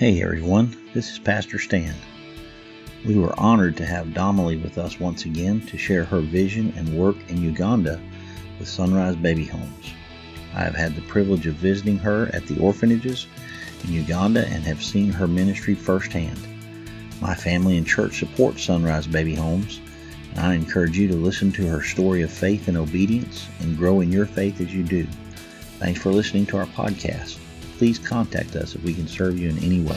Hey everyone, this is Pastor Stan. We were honored to have Damali with us once again to share her vision and work in Uganda with Sunrise Baby Homes. I have had the privilege of visiting her at the orphanages in Uganda and have seen her ministry firsthand. My family and church support Sunrise Baby Homes, and I encourage you to listen to her story of faith and obedience and grow in your faith as you do. Thanks for listening to our podcast. Please contact us if we can serve you in any way.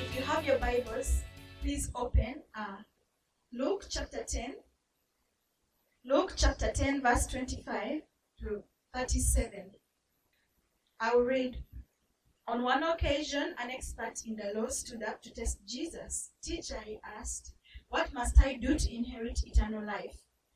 If you have your Bibles, please open uh, Luke chapter 10. Luke chapter 10, verse 25 to 37. I will read. On one occasion, an expert in the law stood up to test Jesus. Teacher, he asked, What must I do to inherit eternal life?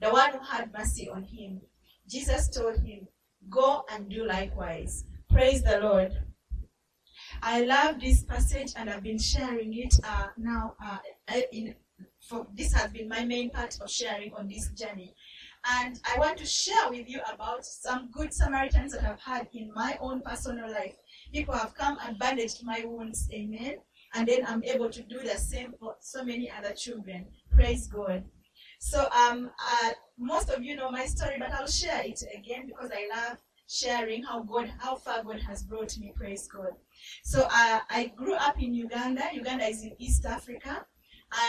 The one who had mercy on him. Jesus told him, Go and do likewise. Praise the Lord. I love this passage and I've been sharing it uh, now. Uh, in, for, this has been my main part of sharing on this journey. And I want to share with you about some good Samaritans that I've had in my own personal life. People have come and bandaged my wounds, amen. And then I'm able to do the same for so many other children. Praise God. So um, uh, most of you know my story, but I'll share it again because I love sharing how God, how far God has brought me. Praise God. So uh, I grew up in Uganda. Uganda is in East Africa,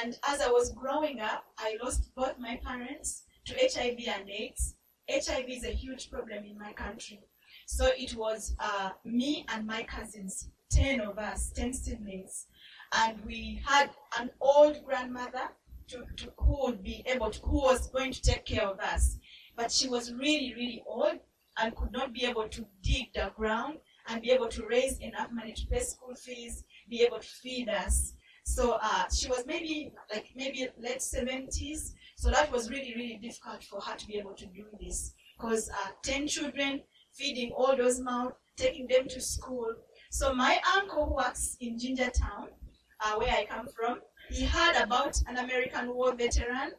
and as I was growing up, I lost both my parents to HIV and AIDS. HIV is a huge problem in my country. So it was uh, me and my cousins, 10 of us, 10 siblings. And we had an old grandmother to, to, who would be able to, who was going to take care of us. But she was really, really old and could not be able to dig the ground and be able to raise enough money to pay school fees, be able to feed us. So uh, she was maybe like maybe late 70s. So that was really, really difficult for her to be able to do this. Because uh, 10 children, feeding all those mouths, taking them to school. So my uncle works in Jinja Town, uh, where I come from, he heard about an American war veteran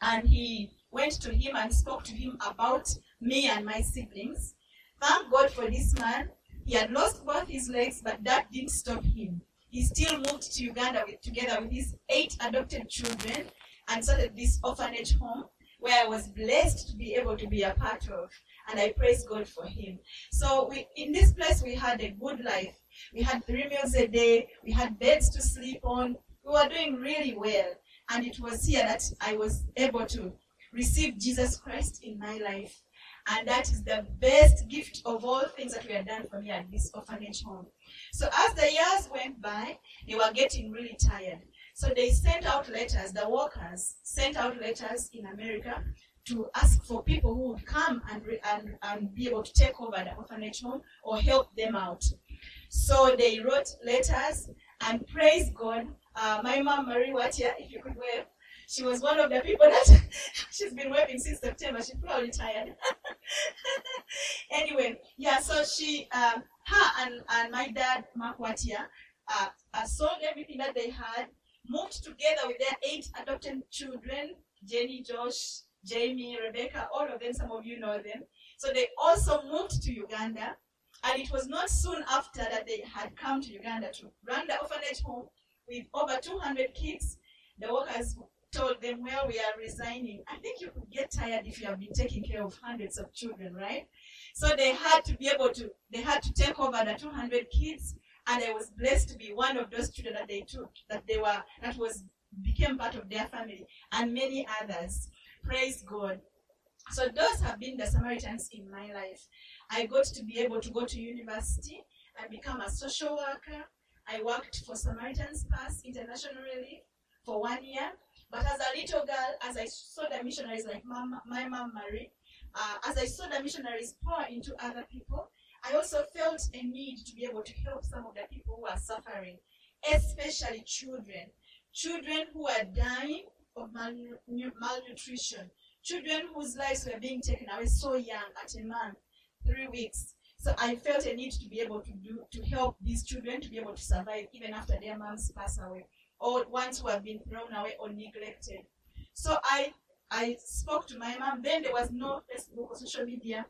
and he went to him and spoke to him about me and my siblings. Thank God for this man. He had lost both his legs, but that didn't stop him. He still moved to Uganda with, together with his eight adopted children and started this orphanage home where I was blessed to be able to be a part of. And I praise God for him. So we, in this place, we had a good life. We had three meals a day. We had beds to sleep on. We were doing really well. And it was here that I was able to receive Jesus Christ in my life. And that is the best gift of all things that we had done for me at this orphanage home. So as the years went by, they were getting really tired. So they sent out letters, the workers sent out letters in America to ask for people who would come and, and, and be able to take over the orphanage home or help them out. So they wrote letters and praise God. Uh, my mom, Marie Watia, if you could wave, she was one of the people that she's been waving since September. She's probably tired. anyway, yeah, so she, um, her and, and my dad, Mark Watia, uh, uh, sold everything that they had, moved together with their eight adopted children, Jenny, Josh, Jamie, Rebecca, all of them, some of you know them. So they also moved to Uganda. And it was not soon after that they had come to Uganda to run the orphanage home with over 200 kids. The workers told them, Well, we are resigning. I think you could get tired if you have been taking care of hundreds of children, right? So they had to be able to, they had to take over the 200 kids. And I was blessed to be one of those children that they took, that they were, that was, became part of their family, and many others. Praise God. So those have been the Samaritans in my life. I got to be able to go to university and become a social worker. I worked for Samaritan's Purse International Relief for one year. But as a little girl, as I saw the missionaries like mom, my mom Marie, uh, as I saw the missionaries pour into other people, I also felt a need to be able to help some of the people who are suffering, especially children. Children who are dying of malnutrition. Children whose lives were being taken away so young at a month, three weeks. So I felt a need to be able to do to help these children to be able to survive even after their moms pass away, or ones who have been thrown away or neglected. So I I spoke to my mom. Then there was no Facebook or social media.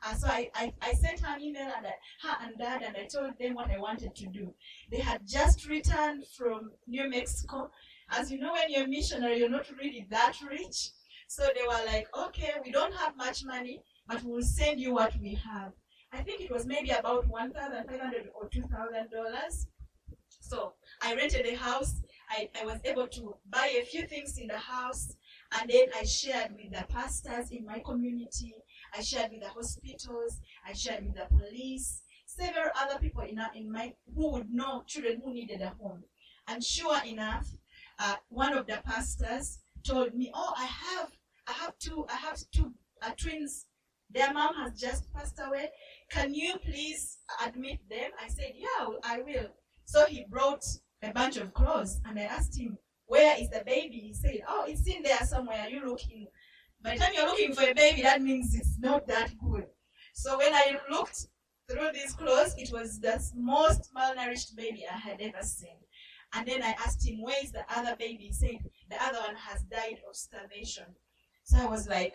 Uh, so I, I, I, sent her an email and I, her and dad and I told them what I wanted to do. They had just returned from New Mexico. As you know, when you're a missionary, you're not really that rich. So they were like, okay, we don't have much money, but we'll send you what we have. I think it was maybe about one thousand five hundred or two thousand dollars. So I rented a house. I, I was able to buy a few things in the house, and then I shared with the pastors in my community. I shared with the hospitals. I shared with the police. Several other people in, in my who would know children who needed a home. And sure enough, uh, one of the pastors told me, "Oh, I have, I have two, I have two uh, twins. Their mom has just passed away. Can you please admit them?" I said, "Yeah, I will." So he brought a bunch of clothes, and I asked him, "Where is the baby?" He said, "Oh, it's in there somewhere. Are you looking?" By the time you're looking for a baby, that means it's not that good. So when I looked through these clothes, it was the most malnourished baby I had ever seen. And then I asked him, Where is the other baby? He said, The other one has died of starvation. So I was like,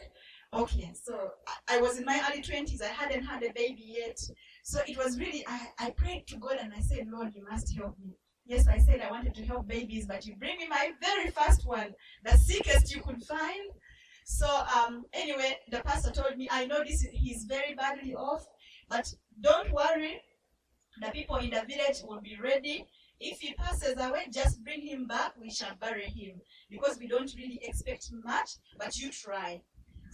Okay. So I was in my early 20s. I hadn't had a baby yet. So it was really, I, I prayed to God and I said, Lord, you must help me. Yes, I said I wanted to help babies, but you bring me my very first one, the sickest you could find. So um, anyway, the pastor told me, I know this he's very badly off, but don't worry. The people in the village will be ready if he passes away, just bring him back. We shall bury him. Because we don't really expect much, but you try.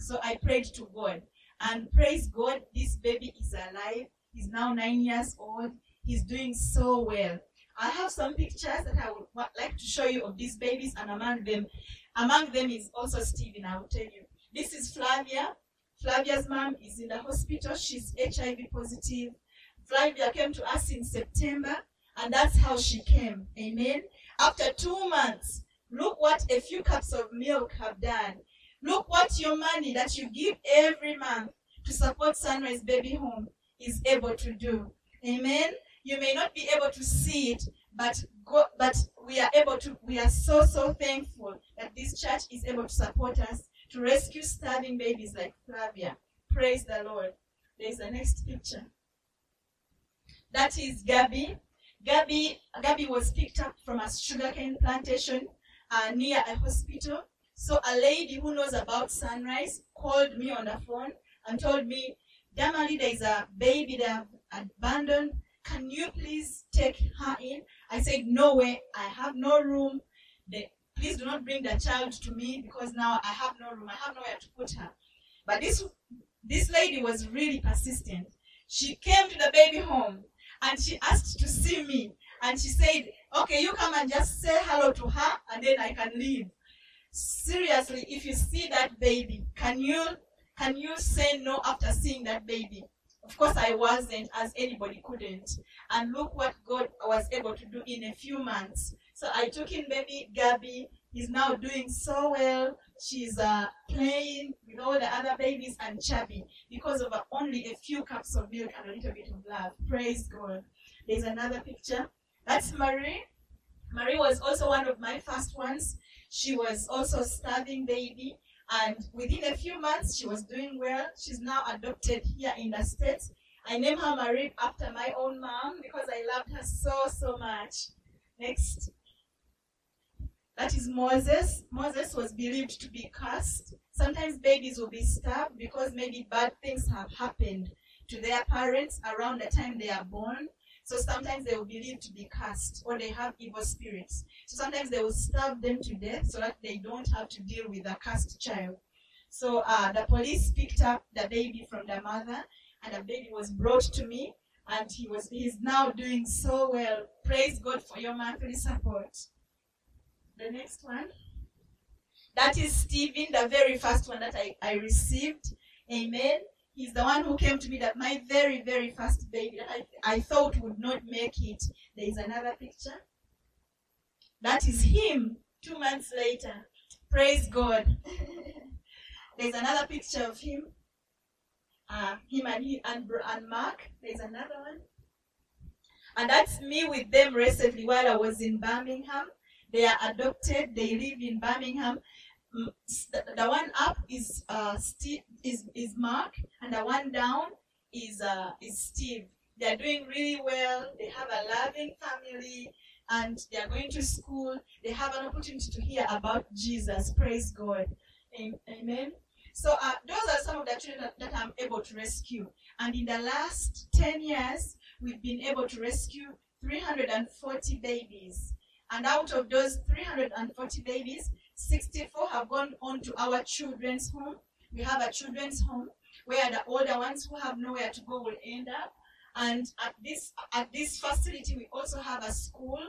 So I prayed to God. And praise God, this baby is alive. He's now nine years old. He's doing so well. I have some pictures that I would like to show you of these babies, and among them, among them is also Stephen. I will tell you. This is Flavia. Flavia's mom is in the hospital. She's HIV positive. Flavia came to us in September. And that's how she came. Amen. After two months, look what a few cups of milk have done. Look what your money that you give every month to support Sunrise Baby Home is able to do. Amen. You may not be able to see it, but go, but we are able to. We are so so thankful that this church is able to support us to rescue starving babies like Flavia. Praise the Lord. There's the next picture. That is Gabby. Gabby, Gabby was picked up from a sugarcane plantation uh, near a hospital. So a lady who knows about Sunrise called me on the phone and told me, Damali, there is a baby they have abandoned. Can you please take her in? I said, No way. I have no room. Please do not bring the child to me because now I have no room. I have nowhere to put her. But this this lady was really persistent. She came to the baby home and she asked to see me. And she said, Okay, you come and just say hello to her, and then I can leave. Seriously, if you see that baby, can you can you say no after seeing that baby? Of course, I wasn't, as anybody couldn't. And look what God was able to do in a few months. So I took in baby Gabby. He's now doing so well. She's uh, playing with all the other babies and chubby because of her only a few cups of milk and a little bit of love. Praise God. There's another picture. That's Marie. Marie was also one of my first ones. She was also starving baby. And within a few months, she was doing well. She's now adopted here in the States. I named her Marie after my own mom because I loved her so, so much. Next. That is Moses. Moses was believed to be cursed. Sometimes babies will be starved because maybe bad things have happened to their parents around the time they are born. So sometimes they will believe to be cursed or they have evil spirits. So sometimes they will stab them to death so that they don't have to deal with a cursed child. So uh, the police picked up the baby from the mother and the baby was brought to me and he was he's now doing so well. Praise God for your monthly support. The next one. That is Stephen, the very first one that I, I received. Amen. He's the one who came to me that my very, very first baby that I, I thought would not make it. There is another picture. That is him two months later. Praise God. There's another picture of him. Uh, him and, he, and, and Mark. There's another one. And that's me with them recently while I was in Birmingham. They are adopted. They live in Birmingham. The, the one up is uh, Steve, is is Mark, and the one down is uh, is Steve. They are doing really well. They have a loving family, and they are going to school. They have an opportunity to hear about Jesus. Praise God. Amen. So uh, those are some of the children that, that I'm able to rescue. And in the last 10 years, we've been able to rescue 340 babies. And out of those 340 babies, 64 have gone on to our children's home. We have a children's home where the older ones who have nowhere to go will end up. And at this at this facility, we also have a school.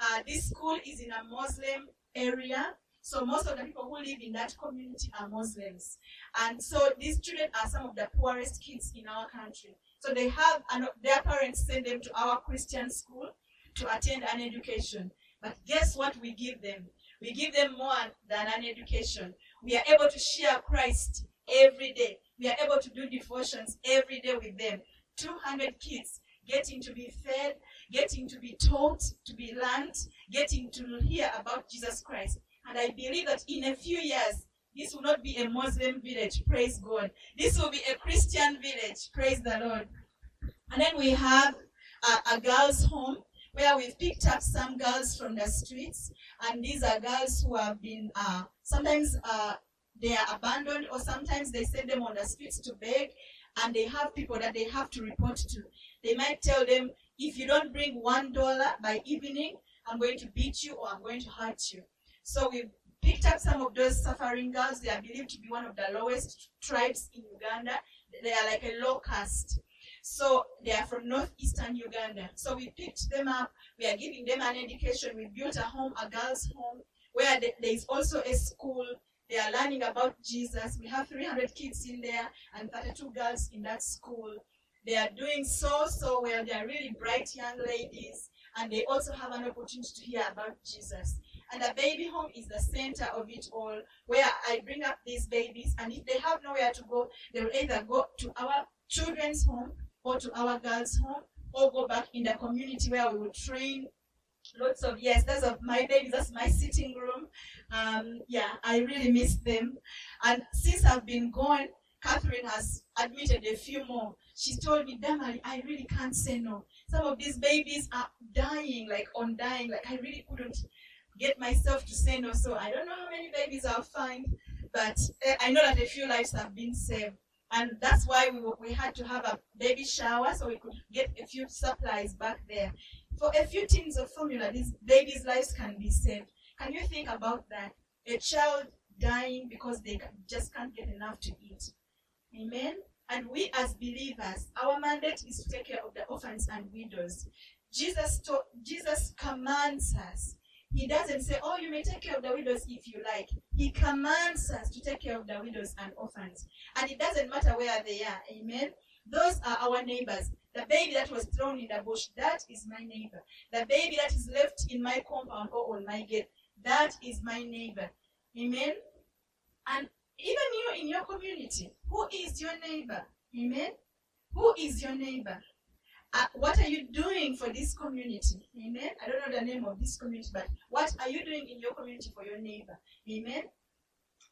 Uh, this school is in a Muslim area, so most of the people who live in that community are Muslims. And so these children are some of the poorest kids in our country. So they have and their parents send them to our Christian school to attend an education. But guess what we give them? We give them more than an education. We are able to share Christ every day. We are able to do devotions every day with them. 200 kids getting to be fed, getting to be taught, to be learned, getting to hear about Jesus Christ. And I believe that in a few years, this will not be a Muslim village, praise God. This will be a Christian village, praise the Lord. And then we have a, a girls' home where we've picked up some girls from the streets, and these are girls who have been uh, sometimes uh, they are abandoned, or sometimes they send them on the streets to beg, and they have people that they have to report to. They might tell them, if you don't bring one dollar by evening, I'm going to beat you or I'm going to hurt you. So we've picked up some of those suffering girls. They are believed to be one of the lowest tribes in Uganda. They are like a low caste. So they are from northeastern Uganda. So we picked them up. We are giving them an education. We built a home, a girls' home, where there is also a school. They are learning about Jesus. We have 300 kids in there and 32 girls in that school. They are doing so, so well. They are really bright young ladies. And they also have an opportunity to hear about Jesus. And the baby home is the center of it all, where I bring up these babies. And if they have nowhere to go, they will either go to our children's home or to our girls' home or go back in the community where we would train. Lots of yes that's my babies that's my sitting room. Um, yeah i really miss them. And since i've been gone catherine has admitted a few more. She told me damali i really can't say no. Some of these babies are dying like on dying. Like i really couldn't get myself to say no. So i don't know how many babies i'll find but uh, i know that a few lives have been saved and that's why we, we had to have a baby shower so we could get a few supplies back there. For a few tins of formula, these babies' lives can be saved. Can you think about that? A child dying because they just can't get enough to eat. Amen. And we as believers, our mandate is to take care of the orphans and widows. Jesus, to, Jesus commands us he doesn't say, Oh, you may take care of the widows if you like. He commands us to take care of the widows and orphans. And it doesn't matter where they are. Amen. Those are our neighbors. The baby that was thrown in the bush, that is my neighbor. The baby that is left in my compound or on my gate, that is my neighbor. Amen. And even you in your community, who is your neighbor? Amen. Who is your neighbor? Uh, what are you doing for this community? Amen. I don't know the name of this community, but what are you doing in your community for your neighbor? Amen.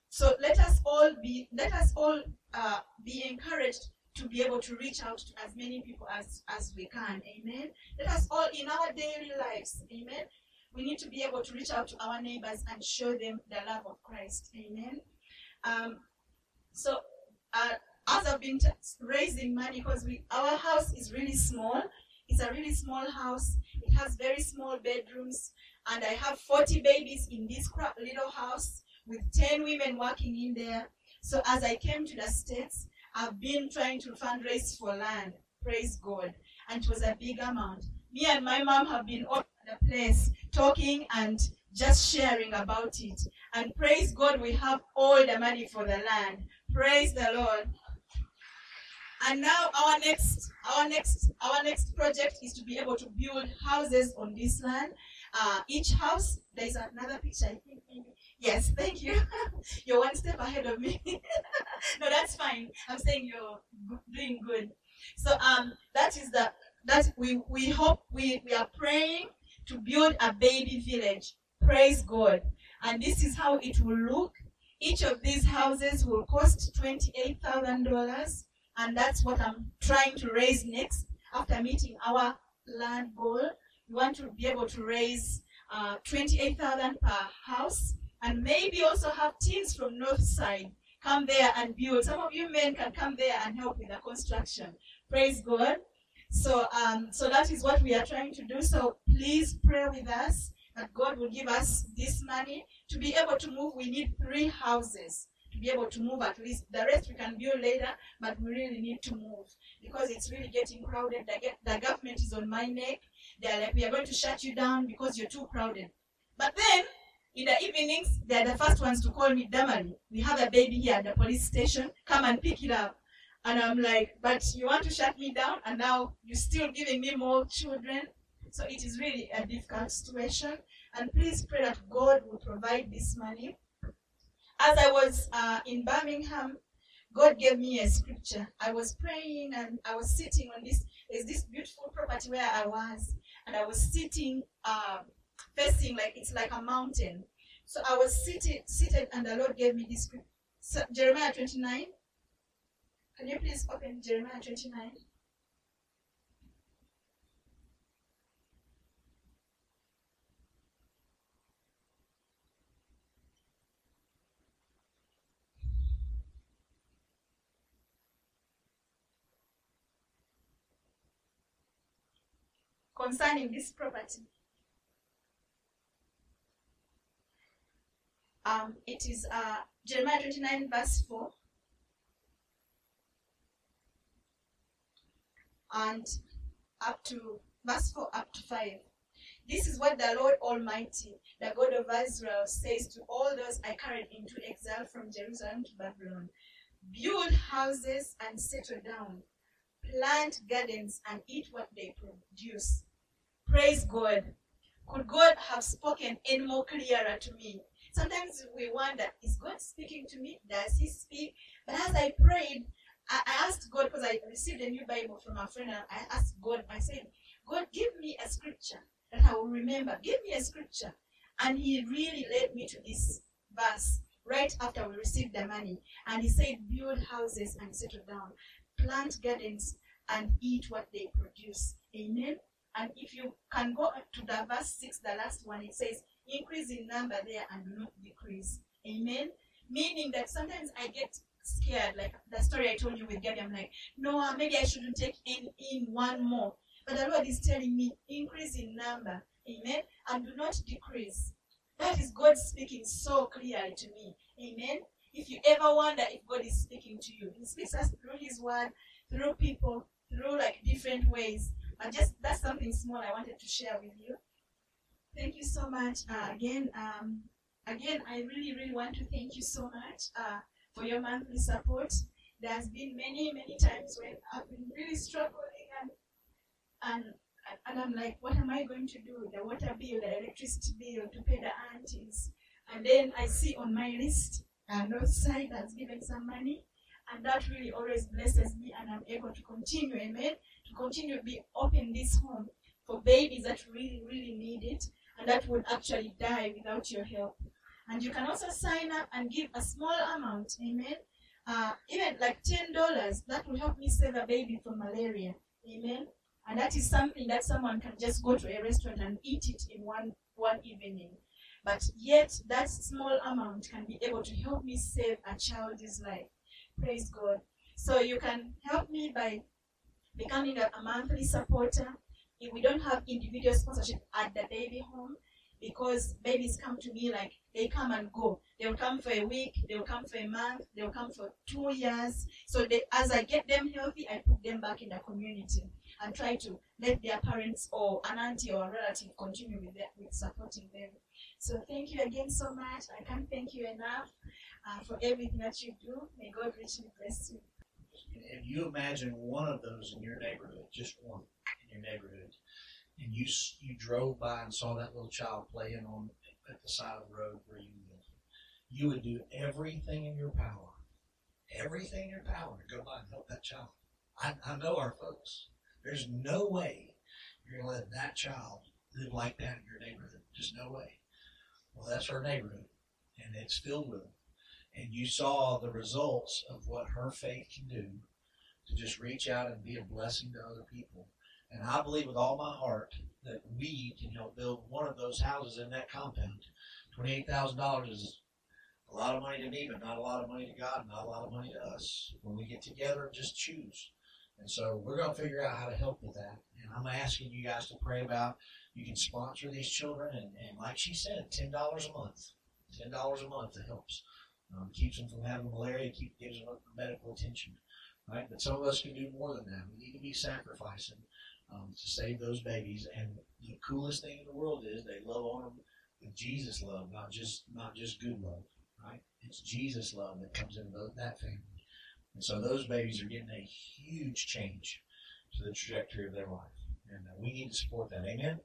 So let us all be let us all uh, be encouraged to be able to reach out to as many people as as we can. Amen. Let us all in our daily lives. Amen. We need to be able to reach out to our neighbors and show them the love of Christ. Amen. Um, so uh, as I've been t- raising money because we our house is really small. It's a really small house. It has very small bedrooms, and I have 40 babies in this little house with 10 women working in there. So as I came to the States, I've been trying to fundraise for land. Praise God. And it was a big amount. Me and my mom have been all over the place talking and just sharing about it. And praise God, we have all the money for the land. Praise the Lord. And now our next, our next, our next project is to be able to build houses on this land. Uh, each house, there's another picture. Yes, thank you. you're one step ahead of me. no, that's fine. I'm saying you're doing good. So um, that is the that we we hope we we are praying to build a baby village. Praise God. And this is how it will look. Each of these houses will cost twenty-eight thousand dollars, and that's what I'm trying to raise next. After meeting our land goal, we want to be able to raise uh, twenty-eight thousand per house and maybe also have teams from Northside come there and build. Some of you men can come there and help with the construction. Praise God. So, um, so that is what we are trying to do. So please pray with us that God will give us this money to be able to move. We need three houses to be able to move at least. The rest we can build later, but we really need to move because it's really getting crowded. The, the government is on my neck. They're like, we are going to shut you down because you're too crowded. But then in the evenings, they're the first ones to call me Damari. We have a baby here at the police station. Come and pick it up. And I'm like, but you want to shut me down, and now you're still giving me more children. So it is really a difficult situation. And please pray that God will provide this money. As I was uh, in Birmingham, God gave me a scripture. I was praying and I was sitting on this. There's this beautiful property where I was, and I was sitting. Uh, facing like it's like a mountain. So I was seated, seated, and the Lord gave me this scripture. So, Jeremiah 29. Can you please open Jeremiah 29? Concerning this property. Um, it is uh, Jeremiah 29, verse 4. And up to verse 4 up to 5. This is what the Lord Almighty, the God of Israel, says to all those I carried into exile from Jerusalem to Babylon Build houses and settle down, plant gardens and eat what they produce. Praise God. Could God have spoken any more clearer to me? sometimes we wonder, is God speaking to me? Does He speak? But as I prayed, I, asked God because I received a new Bible from a friend. and I asked God, I said, God, give me a scripture that I will remember. Give me a scripture. And He really led me to this verse right after we received the money. And He said, build houses and settle down, plant gardens and eat what they produce. Amen. And if you can go to the verse 6, the last one, it says, increase in number there and do not decrease. Amen. Meaning that sometimes I get scared, like the story I told you with Gabby. I'm like, no, uh, maybe I shouldn't take in, in one more. But the Lord is telling me, increase in number. Amen. And do not decrease. That is God speaking so clearly to me. Amen. If you ever wonder if God is speaking to you, He speaks us through His word, through people, through like different ways. And just that's something small I wanted to share with you. Thank you so much. Uh, again, um, again, I really, really want to thank you so much uh, for your monthly support. There has been many, many times when I've been really struggling and and and I'm like, what am I going to do? The water bill, the electricity bill, to pay the aunties. And then I see on my list, uh, Northside has given some money, And that really always blesses me, and I'm able to continue, amen, to continue to be open this home for babies that really, really need it and that would actually die without your help. And you can also sign up and give a small amount, amen. Uh, even like ten dollars, that will help me save a baby from malaria, amen. And that is something that someone can just go to a restaurant and eat it in one one evening. But yet, that small amount can be able to help me save a child's life. Praise God. So you can help me by becoming a, a monthly supporter. If we don't have individual sponsorship at the baby home, because babies come to me like they come and go. They will come for a week, they will come for a month, they will come for two years. So they, as I get them healthy, I put them back in the community and try to let their parents or an auntie or a relative continue with, their, with supporting them. So thank you again so much. I can't thank you enough uh, for everything that you do. May God richly bless you. If you imagine one of those in your neighborhood, just one in your neighborhood, and you you drove by and saw that little child playing on at the side of the road where you live, you would do everything in your power, everything in your power to go by and help that child. I, I know our folks. There's no way you're going to let that child live like that in your neighborhood. Just no way. Well, that's her neighborhood, and it's filled with them. And you saw the results of what her faith can do to just reach out and be a blessing to other people. And I believe with all my heart that we can help build one of those houses in that compound. $28,000 is a lot of money to me, but not a lot of money to God, not a lot of money to us. When we get together and just choose. And so we're going to figure out how to help with that. And I'm asking you guys to pray about you can sponsor these children. And, and like she said, $10 a month. $10 a month, it helps. Um, keeps them from having malaria, keep, gives them medical attention. Right? But some of us can do more than that. We need to be sacrificing um, to save those babies. And the coolest thing in the world is they love on them with Jesus love, not just not just good love. Right? It's Jesus love that comes into that family. And so those babies are getting a huge change to the trajectory of their life. And uh, we need to support that. Amen?